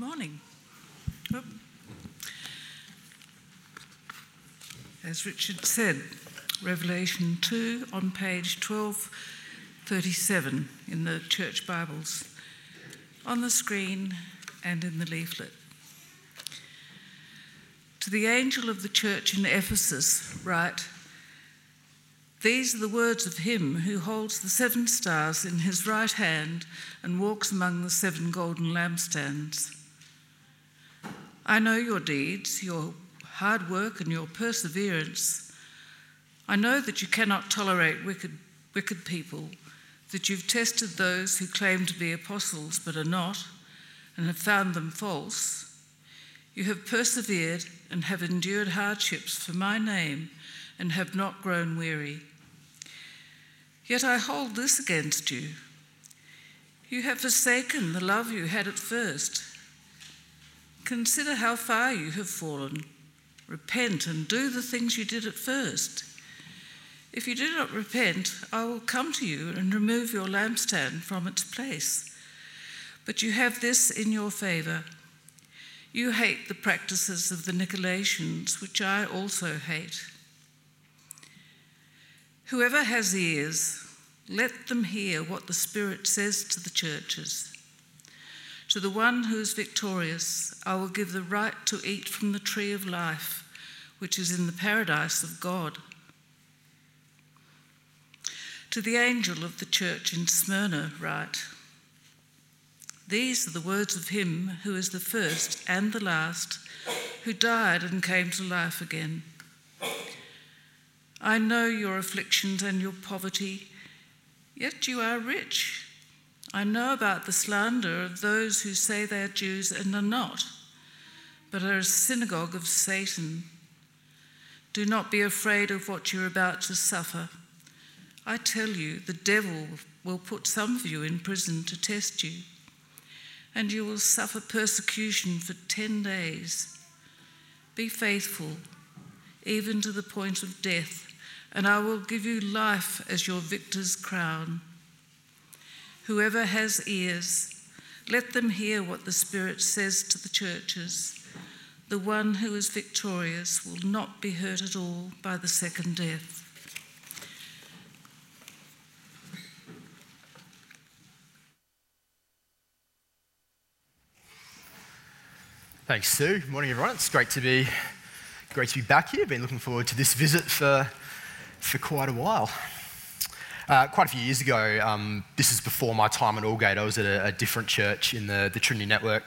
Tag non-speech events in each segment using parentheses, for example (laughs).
morning. As Richard said, Revelation 2 on page 1237 in the church Bibles, on the screen and in the leaflet. To the angel of the church in Ephesus, write These are the words of him who holds the seven stars in his right hand and walks among the seven golden lampstands. I know your deeds, your hard work, and your perseverance. I know that you cannot tolerate wicked, wicked people, that you've tested those who claim to be apostles but are not, and have found them false. You have persevered and have endured hardships for my name and have not grown weary. Yet I hold this against you. You have forsaken the love you had at first. Consider how far you have fallen. Repent and do the things you did at first. If you do not repent, I will come to you and remove your lampstand from its place. But you have this in your favor. You hate the practices of the Nicolaitans, which I also hate. Whoever has ears, let them hear what the Spirit says to the churches. To the one who is victorious, I will give the right to eat from the tree of life, which is in the paradise of God. To the angel of the church in Smyrna, write These are the words of him who is the first and the last, who died and came to life again. I know your afflictions and your poverty, yet you are rich. I know about the slander of those who say they are Jews and are not, but are a synagogue of Satan. Do not be afraid of what you're about to suffer. I tell you, the devil will put some of you in prison to test you, and you will suffer persecution for 10 days. Be faithful, even to the point of death, and I will give you life as your victor's crown. Whoever has ears, let them hear what the Spirit says to the churches. The one who is victorious will not be hurt at all by the second death. Thanks, Sue. Good Morning, everyone. It's great to be great to be back here. Been looking forward to this visit for for quite a while. Uh, quite a few years ago, um, this is before my time at Aldgate, I was at a, a different church in the, the Trinity Network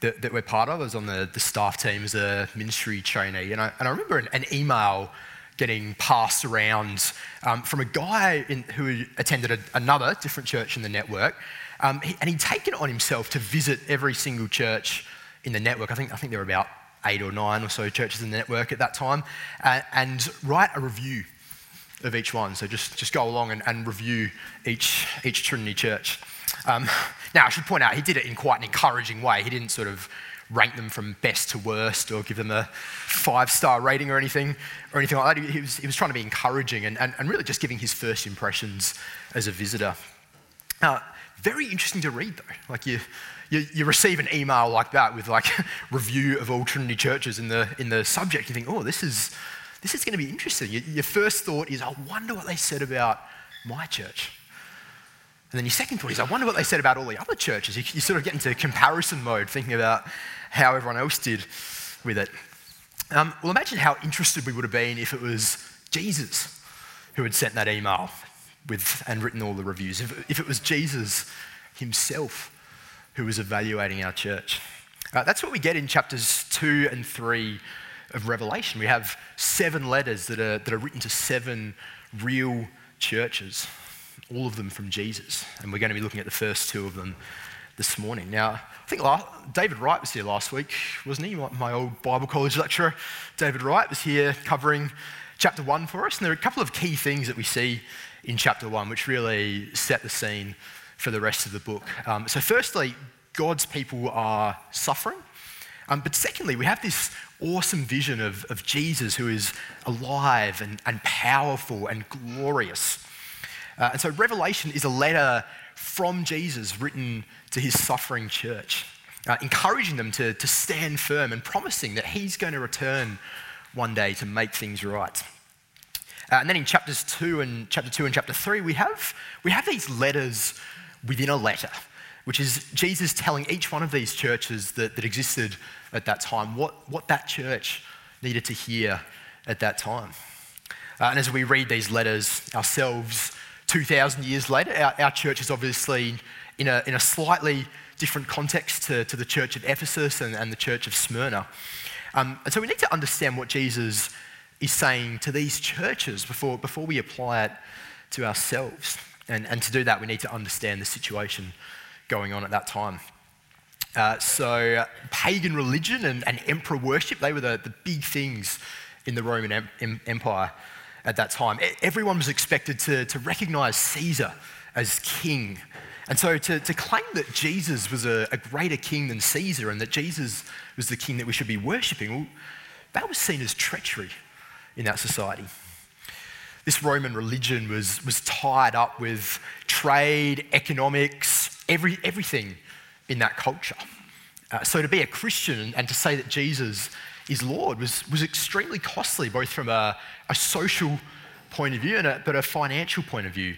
that, that, we're part of. I was on the, the staff team as a ministry trainee. And I, and I remember an, an email getting passed around um, from a guy in, who attended a, another different church in the network. Um, he, and he'd taken it on himself to visit every single church in the network. I think, I think there were about eight or nine or so churches in the network at that time, uh, and write a review of each one. So just, just go along and, and review each, each Trinity church. Um, now, I should point out, he did it in quite an encouraging way. He didn't sort of rank them from best to worst or give them a five star rating or anything or anything like that. He was, he was trying to be encouraging and, and, and really just giving his first impressions as a visitor. Now, very interesting to read though. Like you, you, you receive an email like that with like (laughs) review of all Trinity churches in the, in the subject. You think, oh, this is, this is going to be interesting. Your first thought is, I wonder what they said about my church. And then your second thought is, I wonder what they said about all the other churches. You, you sort of get into comparison mode, thinking about how everyone else did with it. Um, well, imagine how interested we would have been if it was Jesus who had sent that email with, and written all the reviews. If, if it was Jesus himself who was evaluating our church. Uh, that's what we get in chapters 2 and 3 of Revelation. We have seven letters that are, that are written to seven real churches, all of them from Jesus. And we're going to be looking at the first two of them this morning. Now, I think last, David Wright was here last week, wasn't he? My old Bible college lecturer, David Wright, was here covering chapter one for us. And there are a couple of key things that we see in chapter one which really set the scene for the rest of the book. Um, so, firstly, God's people are suffering. Um, but secondly, we have this awesome vision of, of Jesus who is alive and, and powerful and glorious. Uh, and so, Revelation is a letter from Jesus written to his suffering church. uh, encouraging them to, to stand firm and promising that he's going to return one day to make things right. Uh, and then in chapters two and chapter two and chapter three, we have, we have these letters within a letter, which is Jesus telling each one of these churches that, that existed at that time what, what that church needed to hear at that time. Uh, and as we read these letters ourselves, 2,000 years later, our, our church is obviously in a, in a slightly different context to, to the church of Ephesus and, and the church of Smyrna. Um, and so we need to understand what Jesus is saying to these churches before, before we apply it to ourselves. And, and to do that, we need to understand the situation going on at that time. Uh, so, pagan religion and, and, emperor worship, they were the, the big things in the Roman em- Empire at that time. Everyone was expected to, to recognize Caesar as king. And so, to, to claim that Jesus was a, a, greater king than Caesar and that Jesus was the king that we should be worshipping, well, that was seen as treachery in that society. This Roman religion was, was tied up with trade, economics, every, everything in that culture. Uh, so to be a Christian and to say that Jesus is Lord was, was extremely costly, both from a, a social point of view and a, but a financial point of view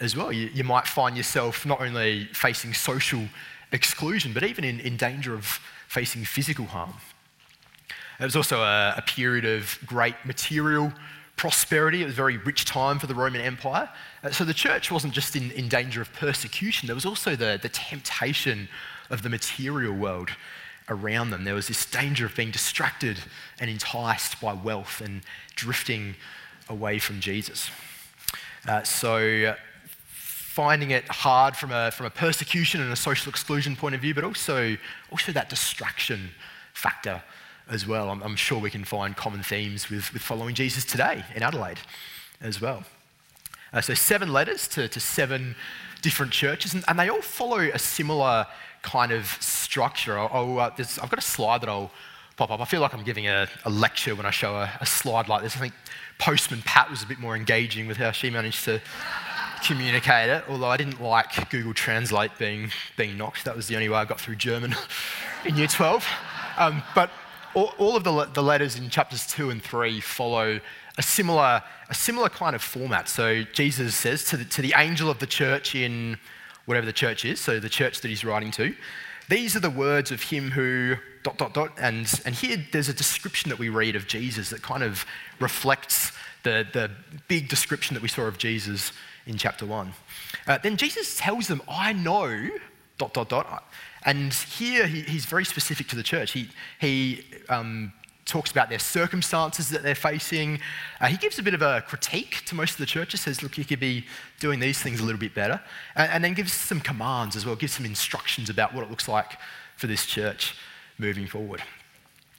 as well. You, you might find yourself not only facing social exclusion, but even in, in danger of facing physical harm. It was also a, a period of great material prosperity. It was a very rich time for the Roman Empire. Uh, so the church wasn't just in, in danger of persecution, there was also the, the temptation of the material world around them. There was this danger of being distracted and enticed by wealth and drifting away from Jesus. Uh, so, finding it hard from a, from a persecution and a social exclusion point of view, but also, also that distraction factor as well. I'm, I'm sure we can find common themes with, with following Jesus today in Adelaide as well. Uh, so, seven letters to, to seven different churches, and, and, they all follow a similar kind of structure. I'll, uh, I've got a slide that I'll pop up. I feel like I'm giving a, a lecture when I show a, a, slide like this. I think Postman Pat was a bit more engaging with how she managed to communicate it, although I didn't like Google Translate being, being knocked. That was the only way I got through German (laughs) in year 12. Um, but all, all of the, the letters in chapters 2 and 3 follow a similar, a similar kind of format. So Jesus says to the, to the angel of the church in whatever the church is, so the church that he's writing to, these are the words of him who dot dot dot and and here there's a description that we read of Jesus that kind of reflects the, the big description that we saw of Jesus in chapter 1. Uh, then Jesus tells them, I know, dot, dot, dot. And here he, he's very specific to the church. He, he um, talks about their circumstances that they're facing. Uh, he gives a bit of a critique to most of the churches, says, look, you could be doing these things a little bit better. And, and then gives some commands as well, gives some instructions about what it looks like for this church moving forward.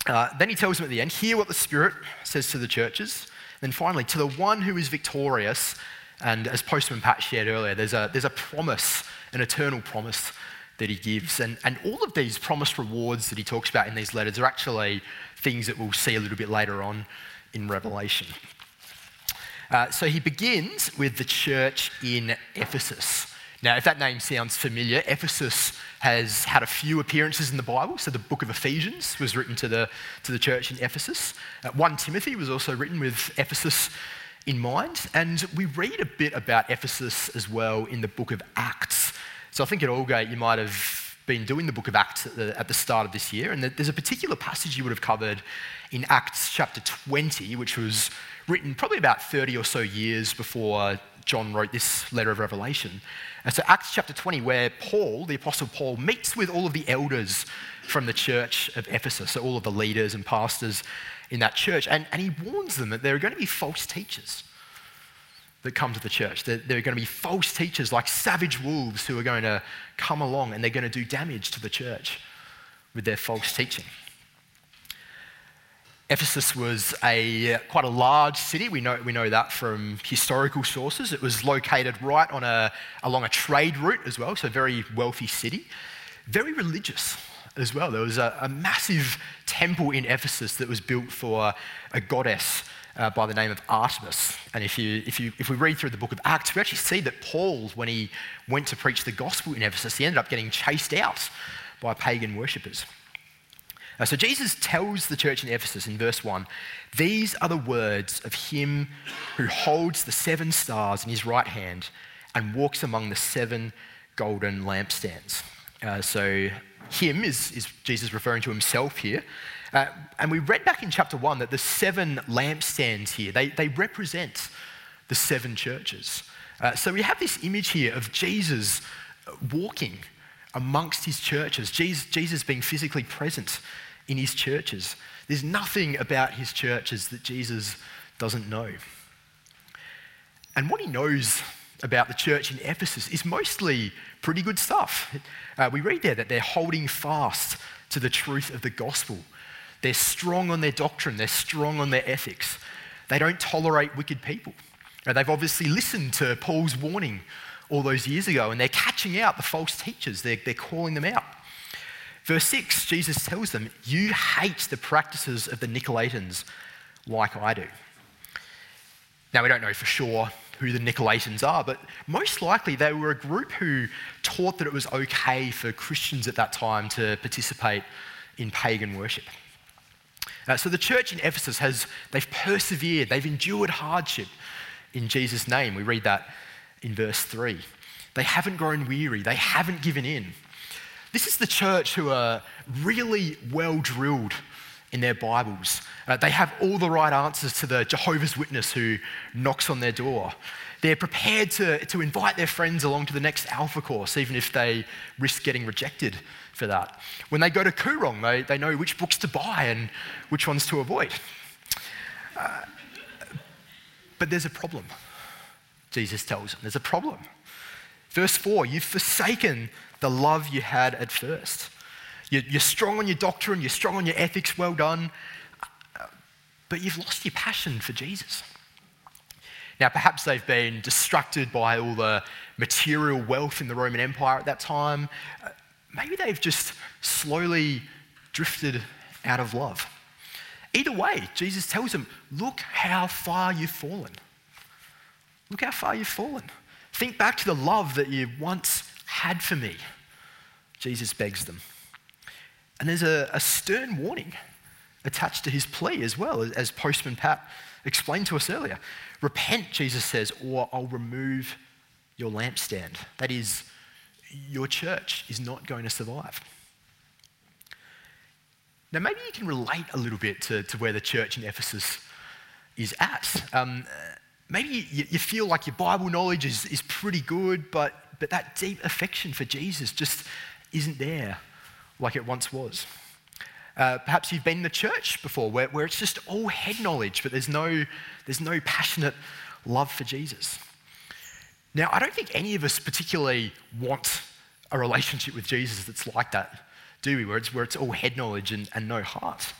Uh, then he tells them at the end, hear what the Spirit says to the churches. Then finally, to the one who is victorious, and as Postman Pat shared earlier, there's a, there's a promise, an eternal promise that he gives. And, and all of these promised rewards that he talks about in these letters are actually things that we'll see a little bit later on in Revelation. Uh, so he begins with the church in Ephesus. Now, if that name sounds familiar, Ephesus has had a few appearances in the Bible. So the book of Ephesians was written to the, to the church in Ephesus. Uh, 1 Timothy was also written with Ephesus in mind. And we read a bit about Ephesus as well in the book of Acts. So I think at Aldgate you might have been doing the book of Acts at the, at the start of this year, and there's a particular passage you would have covered in Acts chapter 20, which was written probably about 30 or so years before John wrote this letter of Revelation. And so, Acts chapter 20, where Paul, the Apostle Paul, meets with all of the elders from the church of Ephesus, so all of the leaders and pastors in that church, and, and he warns them that there are going to be false teachers that come to the church. There, there are going to be false teachers like savage wolves who are going to come along and they're going to do damage to the church with their false teaching. Ephesus was a quite a large city. We know, we know that from historical sources. It was located right on a, along a trade route as well, so a very wealthy city. Very religious as well. There was a, a massive temple in Ephesus that was built for a goddess uh, by the name of Artemis. And if, you, if, you, if we read through the book of Acts, we actually see that Paul, when he went to preach the gospel in Ephesus, he ended up getting chased out by pagan worshippers. Uh, so Jesus tells the church in Ephesus in verse 1 These are the words of him who holds the seven stars in his right hand and walks among the seven golden lampstands. Uh, so, him is, is Jesus referring to himself here. Uh, and we read back in chapter 1 that the seven lampstands here, they, they represent the seven churches. Uh, so we have this image here of Jesus walking amongst his churches, Jesus, Jesus being physically present in his churches. There's nothing about his churches that Jesus doesn't know. And what he knows about the church in Ephesus is mostly pretty good stuff. Uh, we read there that they're holding fast to the truth of the gospel. They're strong on their doctrine, they're strong on their ethics. They don't tolerate wicked people. Now, they've obviously listened to Paul's warning all those years ago and they're catching out the false teachers, they're, they're calling them out. Verse 6, Jesus tells them, You hate the practices of the Nicolaitans like I do. Now, we don't know for sure who the Nicolaitans are, but most likely they were a group who taught that it was okay for Christians at that time to participate in pagan worship. Uh, so the church in Ephesus has, they've persevered, they've endured hardship in Jesus' name. We read that in verse 3. They haven't grown weary, they haven't given in. This is the church who are really well drilled in their Bibles. Uh, they have all the right answers to the Jehovah's Witness who knocks on their door. They're prepared to, to invite their friends along to the next Alpha course, even if they risk getting rejected for that. When they go to Koorong, they, they know which books to buy and which ones to avoid. Uh, but there's a problem, Jesus tells them. There's a problem. Verse 4 You've forsaken the love you had at first. You're strong on your doctrine, you're strong on your ethics, well done, but you've lost your passion for Jesus. Now, perhaps they've been distracted by all the material wealth in the Roman Empire at that time. Maybe they've just slowly drifted out of love. Either way, Jesus tells them, Look how far you've fallen. Look how far you've fallen. Think back to the love that you once had for me? Jesus begs them. And there's a, a stern warning attached to his plea as well, as Postman Pat explained to us earlier. Repent, Jesus says, or I'll remove your lampstand. That is, your church is not going to survive. Now, maybe you can relate a little bit to, to where the church in Ephesus is at. Um, maybe you, you, feel like your Bible knowledge is, is pretty good, but but that deep affection for Jesus just isn't there like it once was. Uh, perhaps you've been in the church before where, where it's just all head knowledge, but there's no, there's no passionate love for Jesus. Now, I don't think any of us particularly want a relationship with Jesus that's like that, do we? Where it's, where it's all head knowledge and, and no heart.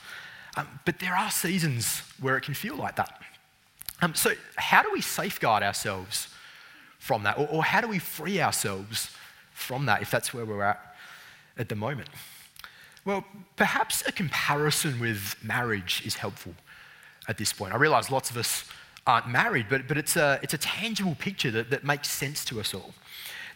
Um, but there are seasons where it can feel like that. Um, so, how do we safeguard ourselves from that? Or, or how do we free ourselves from that if that's where we're at at the moment? Well, perhaps a comparison with marriage is helpful at this point. I realize lots of us aren't married, but, but it's, a, it's a tangible picture that, that makes sense to us all.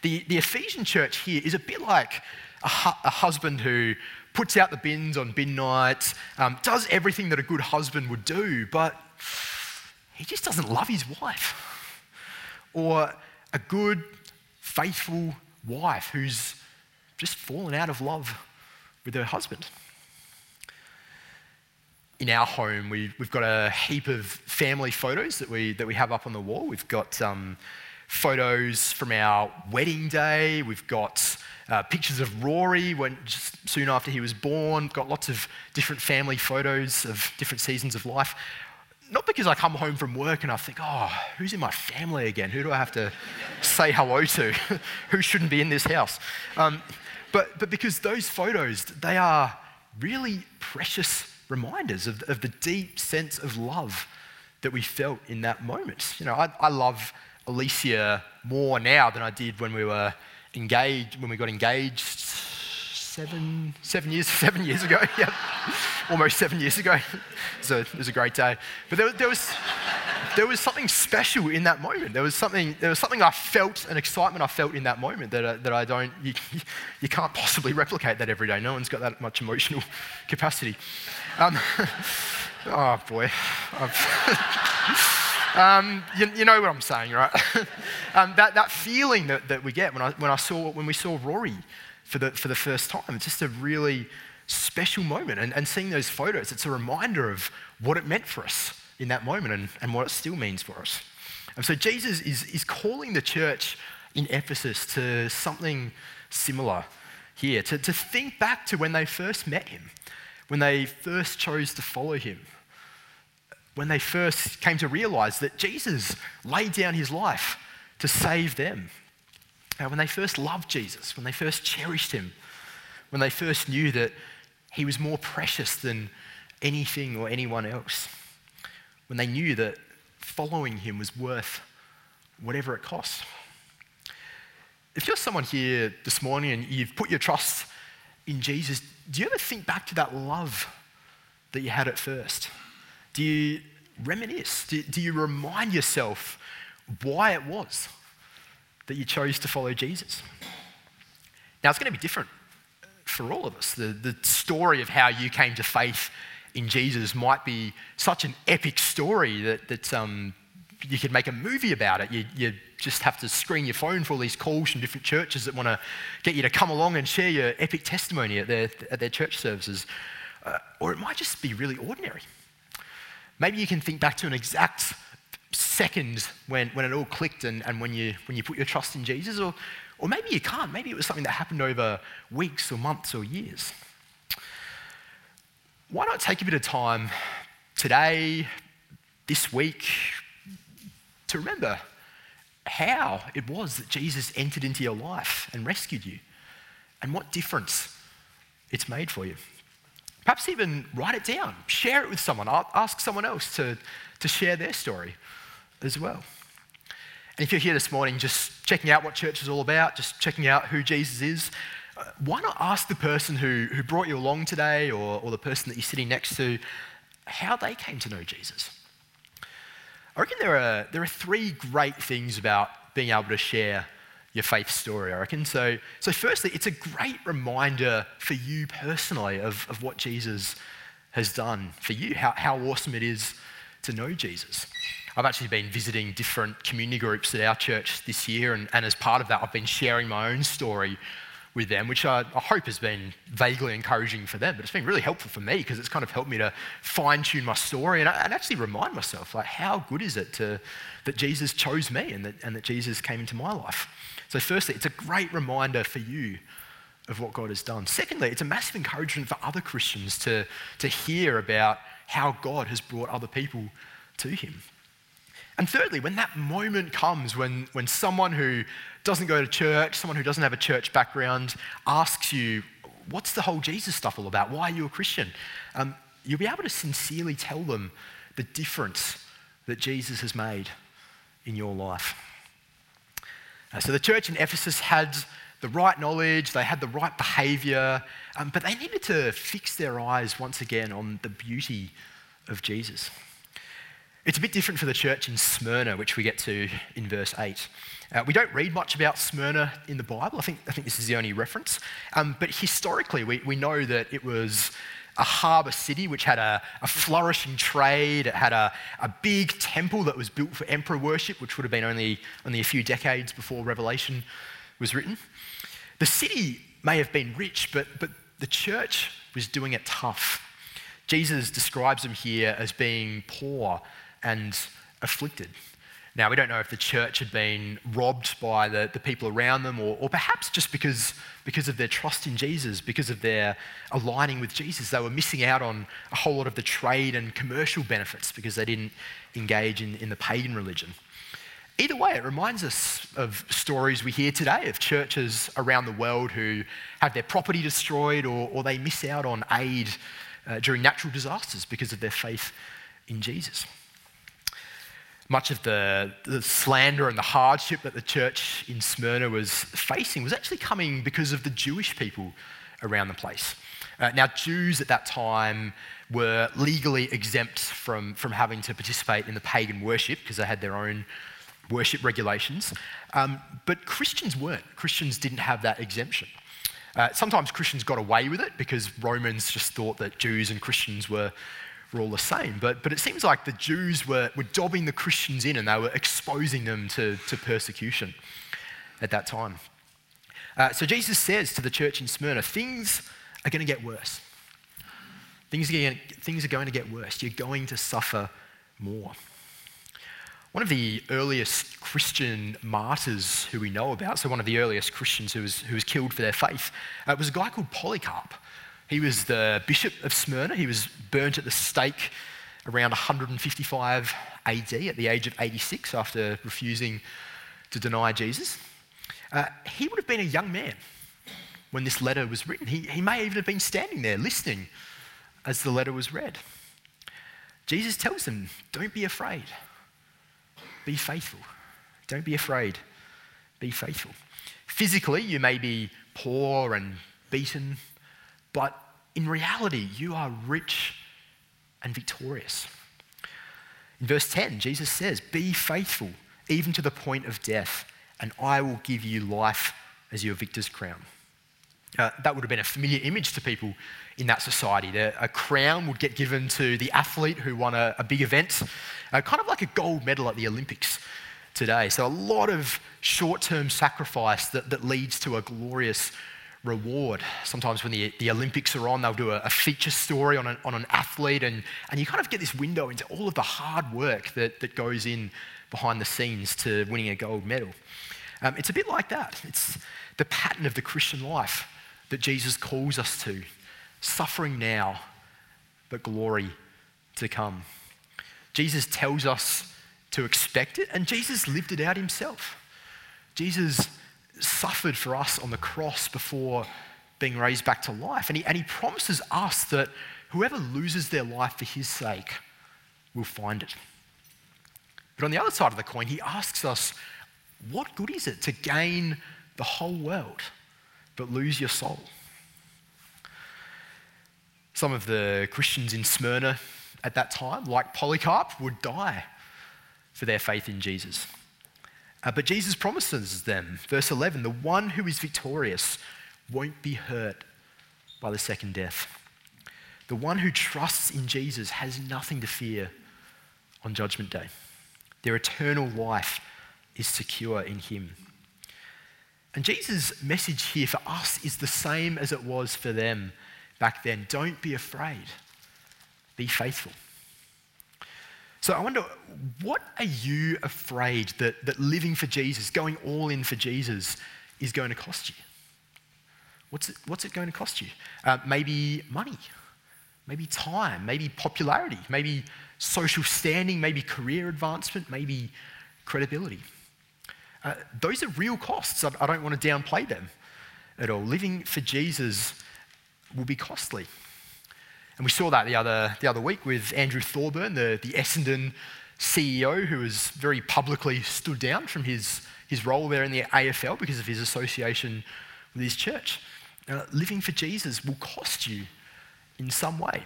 The, the Ephesian church here is a bit like a, hu- a husband who puts out the bins on bin night, um, does everything that a good husband would do, but he just doesn't love his wife. Or a good, faithful wife who's just fallen out of love with her husband. In our home, we, have got a heap of family photos that we, that we have up on the wall. We've got um, photos from our wedding day. We've got uh, pictures of Rory when just soon after he was born. Got lots of different family photos of different seasons of life not because I come home from work and I think, oh, who's in my family again? Who do I have to say hello to? (laughs) Who shouldn't be in this house? Um, but, but because those photos, they are really precious reminders of, of the deep sense of love that we felt in that moment. You know, I, I love Alicia more now than I did when we were engaged, when we got engaged seven, seven years, (laughs) seven years ago. (laughs) yeah, almost seven years ago. (laughs) So it was a great day. But there, there was, there was something special in that moment. There was something, there was something I felt, an excitement I felt in that moment that, uh, that I don't, you, (laughs) you can't possibly replicate that every day. No one's got that much emotional (laughs) capacity. Um, (laughs) oh boy. um, you, you, know what I'm saying, right? um, that, that feeling that, that we get when, I, when, I saw, when we saw Rory for the, for the first time, it's just a really special moment. And, and seeing those photos, it's a reminder of what it meant for us in that moment and, and what it still means for us. And so Jesus is, is calling the church in Ephesus to something similar here, to, to think back to when they first met him, when they first chose to follow him, when they first came to realize that Jesus laid down his life to save them, uh, when they first loved Jesus, when they first cherished him, when they first knew that he was more precious than anything or anyone else when they knew that following him was worth whatever it costs. If you're someone here this morning and you've put your trust in Jesus, do you ever think back to that love that you had at first? Do you reminisce? Do, do you remind yourself why it was that you chose to follow Jesus? Now, it's going to be different for all of us. The, the story of how you came to faith in Jesus might be such an epic story that, that um, you could make a movie about it. You, you just have to screen your phone for all these calls from different churches that want to get you to come along and share your epic testimony at their, at their church services. Uh, or it might just be really ordinary. Maybe you can think back to an exact second when, when it all clicked and, and when, you, when you put your trust in Jesus, or, or maybe you can't. Maybe it was something that happened over weeks or months or years why not take a bit of time today, this week, to remember how it was that Jesus entered into your life and rescued you, and what difference it's made for you. Perhaps even write it down, share it with someone, ask someone else to, to share their story as well. And if you're here this morning just checking out what church is all about, just checking out who Jesus is, why not ask the person who, who brought you along today or, or the person that you're sitting next to how they came to know Jesus? I reckon there are, there are three great things about being able to share your faith story, I reckon. So, so firstly, it's a great reminder for you personally of, of what Jesus has done for you, how, how awesome it is to know Jesus. I've actually been visiting different community groups at our church this year, and, and as part of that, I've been sharing my own story with them, which I, I, hope has been vaguely encouraging for them, but it's been really helpful for me because it's kind of helped me to fine tune my story and, and, actually remind myself, like, how good is it to, that Jesus chose me and that, and that Jesus came into my life? So, firstly, it's a great reminder for you of what God has done. Secondly, it's a massive encouragement for other Christians to, to hear about how God has brought other people to Him. And thirdly, when that moment comes when, when someone who doesn't go to church, someone who doesn't have a church background, asks you, What's the whole Jesus stuff all about? Why are you a Christian? Um, you'll be able to sincerely tell them the difference that Jesus has made in your life. Uh, so the church in Ephesus had the right knowledge, they had the right behavior, um, but they needed to fix their eyes once again on the beauty of Jesus. It's a bit different for the church in Smyrna, which we get to in verse 8. Uh, we don't read much about Smyrna in the Bible. I think, I think this is the only reference. Um, but historically, we, we know that it was a harbour city which had a, a, flourishing trade. It had a, a big temple that was built for emperor worship, which would have been only, only a few decades before Revelation was written. The city may have been rich, but, but the church was doing it tough. Jesus describes them here as being poor and afflicted. Now, we don't know if the church had been robbed by the, the people around them, or, or perhaps just because, because of their trust in Jesus, because of their aligning with Jesus, they were missing out on a whole lot of the trade and commercial benefits because they didn't engage in, in the pagan religion. Either way, it reminds us of stories we hear today of churches around the world who have their property destroyed or, or they miss out on aid uh, during natural disasters because of their faith in Jesus much of the, the, slander and the hardship that the church in Smyrna was facing was actually coming because of the Jewish people around the place. Uh, now, Jews at that time were legally exempt from, from having to participate in the pagan worship because they had their own worship regulations. Um, but Christians weren't. Christians didn't have that exemption. Uh, sometimes Christians got away with it because Romans just thought that Jews and Christians were, were all the same. But, but it seems like the Jews were, were dobbing the Christians in and they were exposing them to, to persecution at that time. Uh, so Jesus says to the church in Smyrna, things are going to get worse. Things are, going, things are going to get worse. You're going to suffer more. One of the earliest Christian martyrs who we know about, so one of the earliest Christians who was, who was killed for their faith, uh, was a guy called Polycarp. He was the bishop of Smyrna. He was burnt at the stake around 155 AD at the age of 86 after refusing to deny Jesus. Uh, he would have been a young man when this letter was written. He, he may even have been standing there listening as the letter was read. Jesus tells them, Don't be afraid, be faithful. Don't be afraid, be faithful. Physically, you may be poor and beaten, but in reality, you are rich and victorious. In verse 10, Jesus says, Be faithful, even to the point of death, and I will give you life as your victor's crown. Uh, that would have been a familiar image to people in that society. The, a crown would get given to the athlete who won a, a big event, uh, kind of like a gold medal at the Olympics today. So, a lot of short term sacrifice that, that leads to a glorious reward. Sometimes when the, the Olympics are on, they'll do a, a feature story on an, on an athlete, and, and you kind of get this window into all of the hard work that, that goes in behind the scenes to winning a gold medal. Um, it's a bit like that. It's the pattern of the Christian life that Jesus calls us to suffering now, but glory to come. Jesus tells us to expect it, and Jesus lived it out himself. Jesus suffered for us on the cross before being raised back to life, and he, and he promises us that whoever loses their life for his sake will find it. But on the other side of the coin, he asks us, what good is it to gain the whole world? but lose your soul. Some of the Christians in Smyrna at that time, like Polycarp, would die for their faith in Jesus. Uh, but Jesus promises them, verse 11, the one who is victorious won't be hurt by the second death. The one who trusts in Jesus has nothing to fear on Judgment Day. Their eternal life is secure in Him. And Jesus' message here for us is the same as it was for them back then. Don't be afraid, be faithful. So I wonder, what are you afraid that, that living for Jesus, going all in for Jesus, is going to cost you? What's it, what's it going to cost you? Uh, maybe money, maybe time, maybe popularity, maybe social standing, maybe career advancement, maybe credibility. Uh, those are real costs. I, I don't want to downplay them at all. Living for Jesus will be costly. And we saw that the other, the other week with Andrew Thorburn, the, the Essendon CEO, who has very publicly stood down from his, his role there in the AFL because of his association with his church. Uh, living for Jesus will cost you in some way.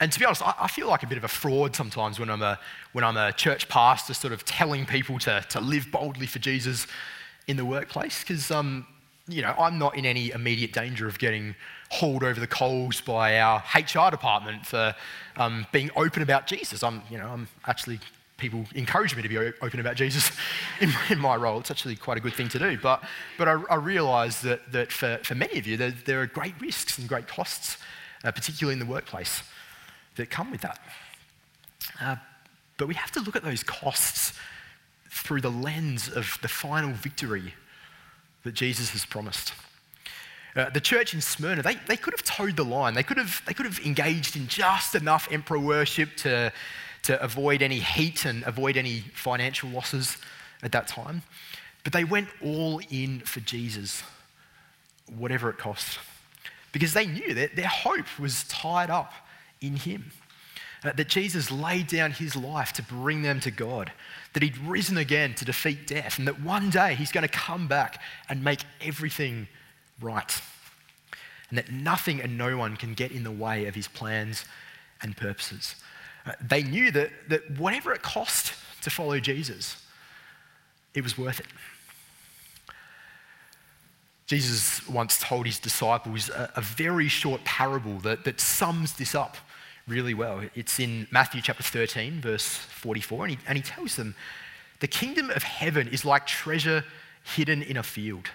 And to be honest, I, I, feel like a bit of a fraud sometimes when I'm a, when I'm a church pastor, sort of telling people to, to live boldly for Jesus in the workplace, because um, you know, I'm not in any immediate danger of getting hauled over the coals by our HR department for um, being open about Jesus. I'm, you know, I'm actually people encourage me to be open about Jesus (laughs) in, in, my role. It's actually quite a good thing to do. But, but I, I realise that, that for, for many of you, there, there are great risks and great costs, uh, particularly in the workplace that come with that. Uh, but we have to look at those costs through the lens of the final victory that Jesus has promised. Uh, the church in Smyrna, they, they could have toed the line. They could have, they could have engaged in just enough emperor worship to, to avoid any heat and avoid any financial losses at that time. But they went all in for Jesus, whatever it cost, because they knew that their hope was tied up in him. Uh, that Jesus laid down his life to bring them to God, that he'd risen again to defeat death, and that one day he's going to come back and make everything right. And that nothing and no one can get in the way of his plans and purposes. Uh, they knew that, that whatever it cost to follow Jesus, it was worth it. Jesus once told his disciples a, a, very short parable that, that sums this up really well. It's in Matthew chapter 13, verse 44, and he, and he tells them, The kingdom of heaven is like treasure hidden in a field.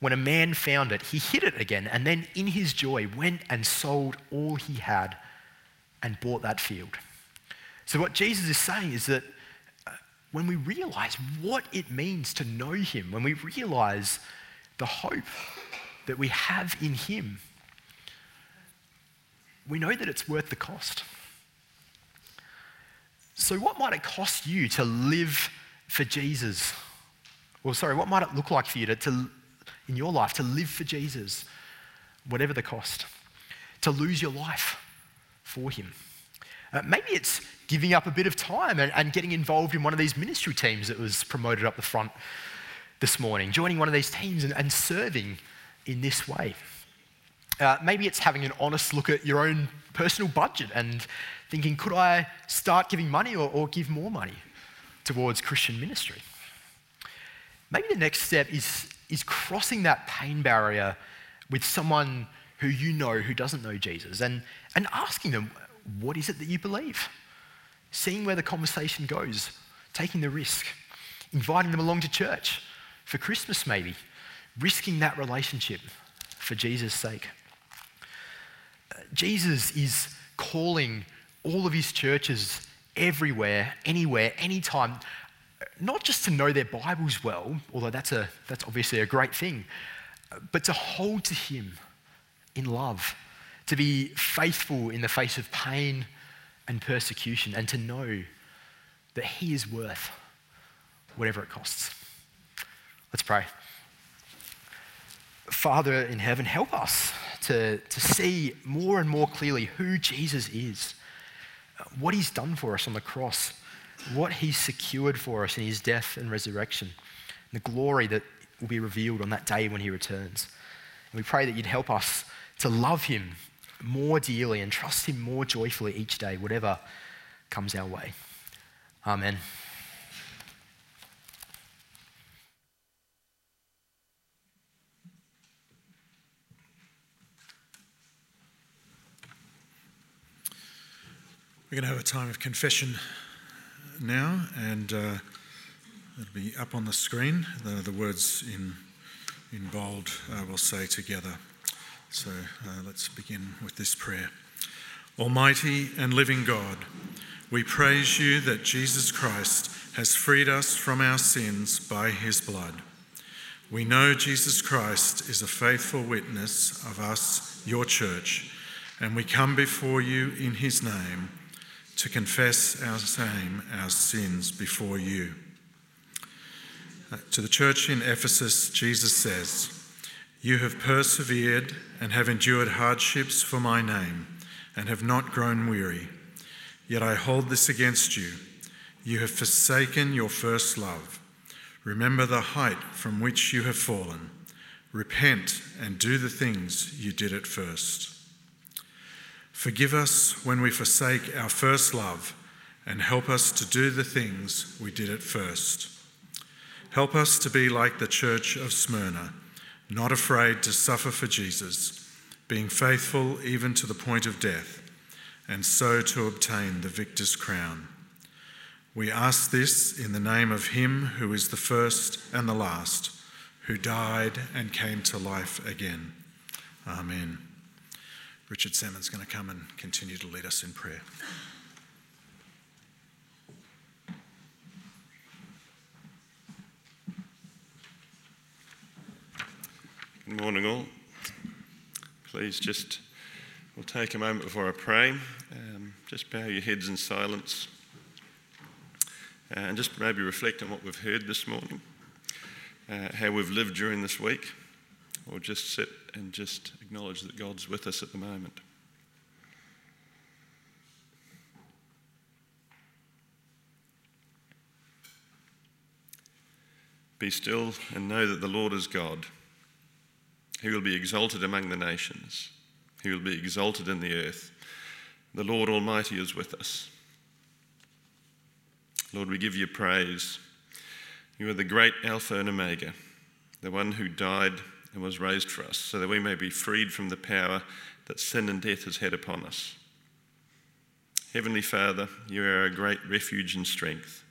When a man found it, he hid it again, and then in his joy went and sold all he had and bought that field. So, what Jesus is saying is that uh, when we realize what it means to know him, when we realize the hope that we have in Him, we know that it's worth the cost. So, what might it cost you to live for Jesus? Well, sorry, what might it look like for you to, to in your life to live for Jesus, whatever the cost? To lose your life for Him. Uh, maybe it's giving up a bit of time and, and getting involved in one of these ministry teams that was promoted up the front this morning, joining one of these teams and, and serving in this way. Uh, maybe it's having an honest look at your own personal budget and thinking, could I start giving money or, or give more money towards Christian ministry? Maybe the next step is, is crossing that pain barrier with someone who you know who doesn't know Jesus and, and asking them, what is it that you believe? Seeing where the conversation goes, taking the risk, inviting them along to church, for Christmas, maybe, risking that relationship for Jesus' sake. Jesus is calling all of his churches everywhere, anywhere, anytime, not just to know their Bibles well, although that's, a, that's obviously a great thing, but to hold to him in love, to be faithful in the face of pain and persecution, and to know that he is worth whatever it costs. Let's pray. Father in heaven, help us to, to see more and more clearly who Jesus is, what he's done for us on the cross, what he secured for us in his death and resurrection, the glory that will be revealed on that day when he returns. And we pray that you'd help us to love him more dearly and trust him more joyfully each day, whatever comes our way. Amen. We're going to have a time of confession now, and uh, it'll be up on the screen. The, the words in, in bold uh, we'll say together. So uh, let's begin with this prayer. Almighty and living God, we praise you that Jesus Christ has freed us from our sins by his blood. We know Jesus Christ is a faithful witness of us, your church, and we come before you in his name to confess our shame, our sins before you. Uh, to the church in Ephesus, Jesus says, You have persevered and have endured hardships for my name and have not grown weary. Yet I hold this against you. You have forsaken your first love. Remember the height from which you have fallen. Repent and do the things you did at first. Forgive us when we forsake our first love and help us to do the things we did at first. Help us to be like the church of Smyrna, not afraid to suffer for Jesus, being faithful even to the point of death, and so to obtain the victor's crown. We ask this in the name of Him who is the first and the last, who died and came to life again. Amen. Richard Salmon's going to come and continue to lead us in prayer. Good morning, all. Please just, we'll take a moment before I pray. Um, just bow your heads in silence uh, and just maybe reflect on what we've heard this morning, uh, how we've lived during this week or just sit and just acknowledge that God's with us at the moment. Be still and know that the Lord is God. He will be exalted among the nations. He will be exalted in the earth. The Lord Almighty is with us. Lord, we give you praise. You are the great Alpha and Omega, the one who died and was raised for us, so that we may be freed from the power that sin and death has had upon us. Heavenly Father, you are a great refuge and strength.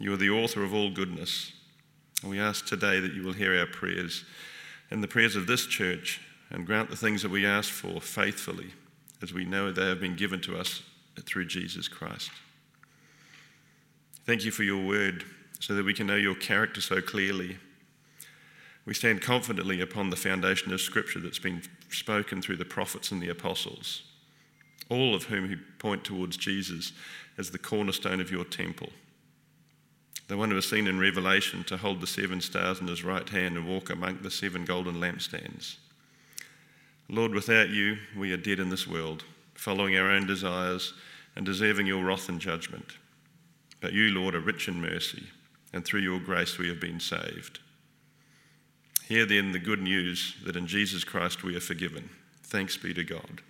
You are the author of all goodness. And we ask today that you will hear our prayers and the prayers of this church and grant the things that we ask for faithfully, as we know they have been given to us through Jesus Christ. Thank you for your word so that we can know your character so clearly. We stand confidently upon the foundation of Scripture that's been spoken through the prophets and the apostles, all of whom who point towards Jesus as the cornerstone of your temple the one who was seen in Revelation to hold the seven stars in his right hand and walk among the seven golden lampstands. Lord, without you, we are dead in this world, following our own desires and deserving your wrath and judgment. But you, Lord, are rich in mercy, and through your grace we have been saved. Hear then the good news that in Jesus Christ we are forgiven. Thanks be to God.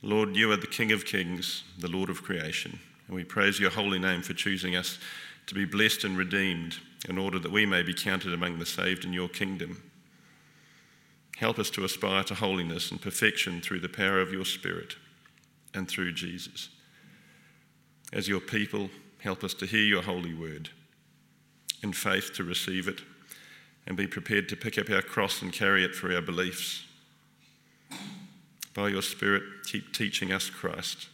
Lord, you are the King of kings, the Lord of creation. And we praise your holy name for choosing us to be blessed and redeemed in order that we may be counted among the saved in your kingdom. Help us to aspire to holiness and perfection through the power of your Spirit and through Jesus. As your people, help us to hear your holy word, in faith to receive it, and be prepared to pick up our cross and carry it for our beliefs. By your Spirit, keep teaching us Christ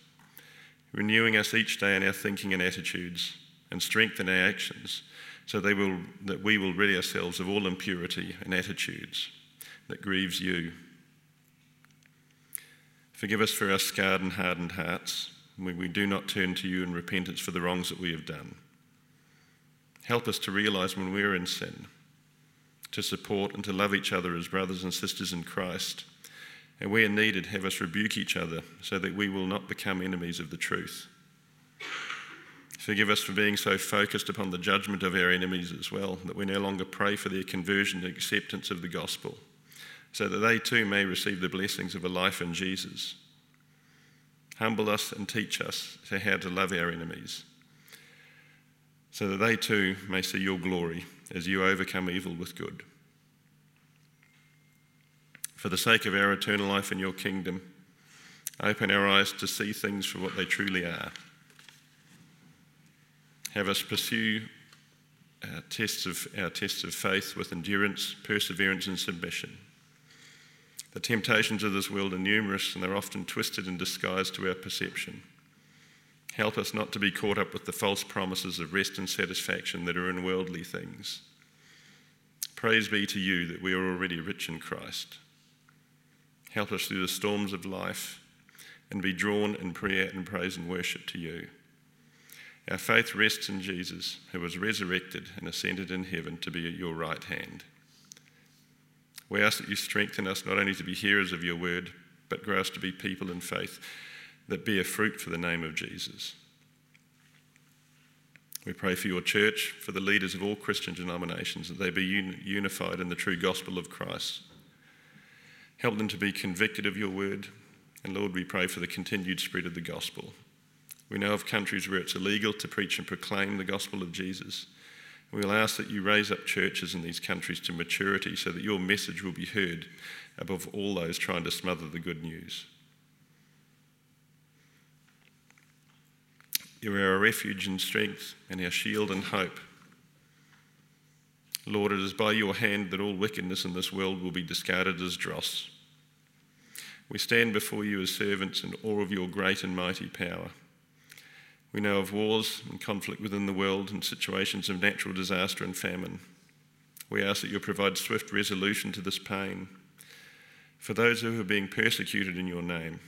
renewing us each day in our thinking and attitudes, and strengthen our actions, so they will, that we will rid ourselves of all impurity and attitudes that grieves you. Forgive us for our scarred and hardened hearts when we do not turn to you in repentance for the wrongs that we have done. Help us to realize when we are in sin, to support and to love each other as brothers and sisters in Christ and where needed, have us rebuke each other so that we will not become enemies of the truth. Forgive us for being so focused upon the judgment of our enemies as well that we no longer pray for their conversion and acceptance of the gospel, so that they too may receive the blessings of a life in Jesus. Humble us and teach us how to love our enemies, so that they too may see your glory as you overcome evil with good for the sake of our eternal life in your kingdom, open our eyes to see things for what they truly are. Have us pursue our tests of, our tests of faith with endurance, perseverance, and submission. The temptations of this world are numerous and they're often twisted and disguised to our perception. Help us not to be caught up with the false promises of rest and satisfaction that are in worldly things. Praise be to you that we are already rich in Christ. Help us through the storms of life and be drawn in prayer and praise and worship to you. Our faith rests in Jesus, who was resurrected and ascended in heaven to be at your right hand. We ask that you strengthen us not only to be hearers of your word, but grow us to be people in faith that bear fruit for the name of Jesus. We pray for your church, for the leaders of all Christian denominations, that they be unified in the true gospel of Christ Help them to be convicted of your word. And Lord, we pray for the continued spread of the gospel. We know of countries where it's illegal to preach and proclaim the gospel of Jesus. We will ask that you raise up churches in these countries to maturity so that your message will be heard above all those trying to smother the good news. You are our refuge and strength and our shield and hope. Lord, it is by your hand that all wickedness in this world will be discarded as dross. We stand before you as servants in awe of your great and mighty power. We know of wars and conflict within the world and situations of natural disaster and famine. We ask that you provide swift resolution to this pain. For those who are being persecuted in your name,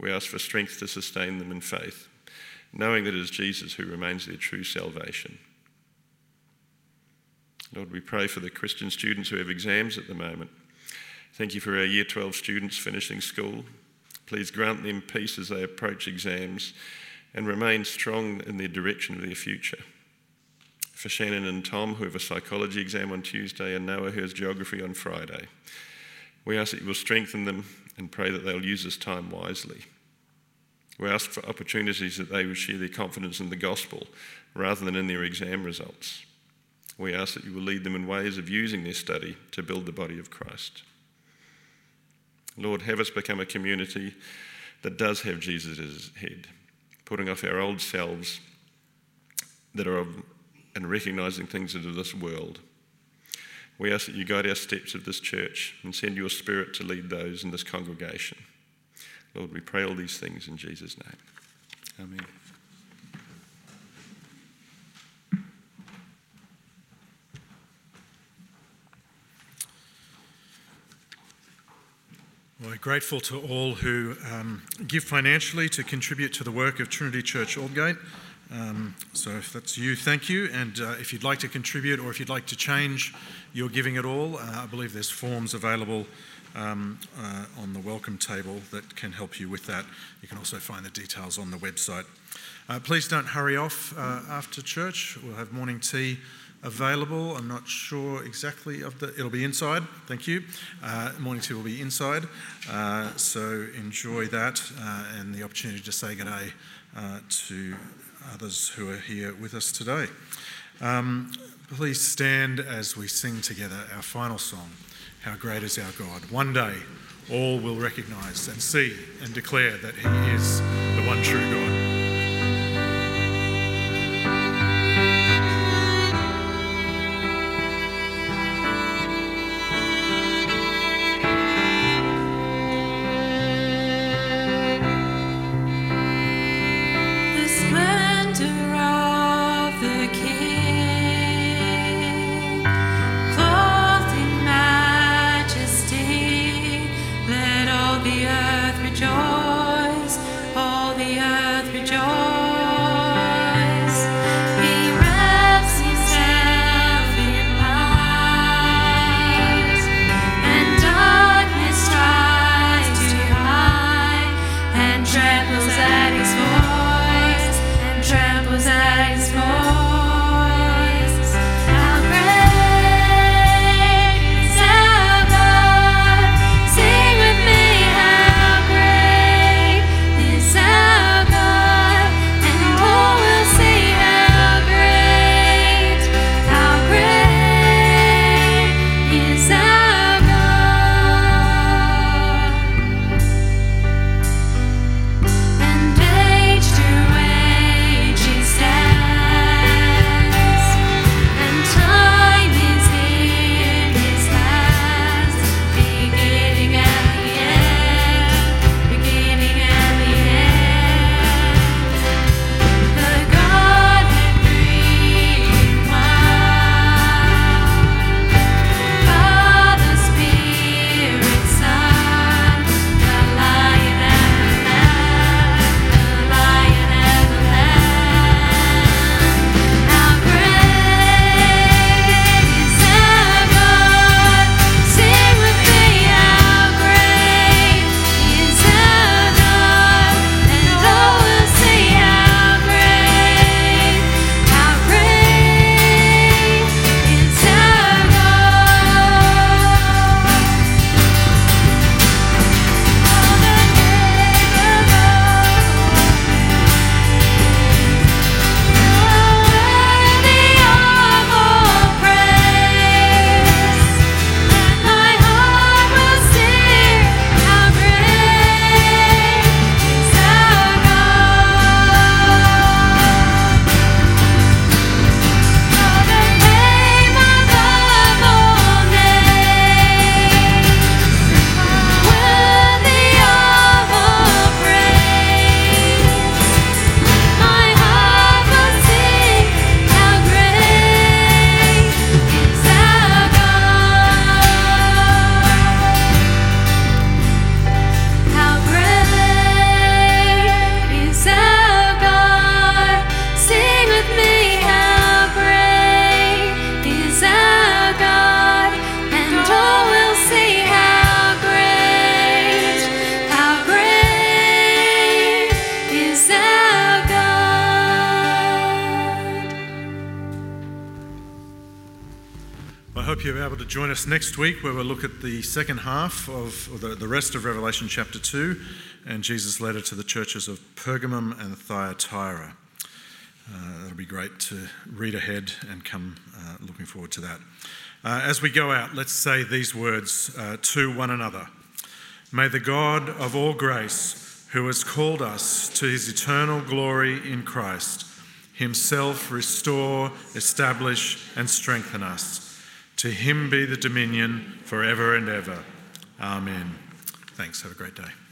we ask for strength to sustain them in faith, knowing that it is Jesus who remains their true salvation. Lord, we pray for the Christian students who have exams at the moment. Thank you for our Year 12 students finishing school. Please grant them peace as they approach exams and remain strong in their direction of their future. For Shannon and Tom, who have a psychology exam on Tuesday, and Noah, who has geography on Friday. We ask that you will strengthen them and pray that they'll use this time wisely. We ask for opportunities that they will share their confidence in the gospel rather than in their exam results. We ask that you will lead them in ways of using their study to build the body of Christ. Lord, have us become a community that does have Jesus as head, putting off our old selves that are of, and recognizing things that are this world. We ask that you guide our steps of this church and send your spirit to lead those in this congregation. Lord, we pray all these things in Jesus' name. Amen. We're grateful to all who um, give financially to contribute to the work of Trinity Church Aldgate. Um, so if that's you, thank you. And uh, if you'd like to contribute or if you'd like to change your giving at all, uh, I believe there's forms available um, uh, on the welcome table that can help you with that. You can also find the details on the website. Uh, please don't hurry off uh, after church. We'll have morning tea available. I'm not sure exactly of the. It'll be inside. Thank you. Uh, morning tea will be inside. Uh, so enjoy that uh, and the opportunity to say good day uh, to others who are here with us today. Um, please stand as we sing together our final song. How great is our God! One day, all will recognise and see and declare that He is the one true God. The earth rejoice. Next week where we'll look at the second half of the, the rest of Revelation chapter 2 and Jesus' letter to the churches of Pergamum and Thyatira. Uh, that'll be great to read ahead and come uh, looking forward to that. Uh, as we go out, let's say these words uh, to one another. May the God of all grace, who has called us to his eternal glory in Christ, himself restore, establish, and strengthen us to him be the dominion forever and ever. Amen. Thanks. Have a great day.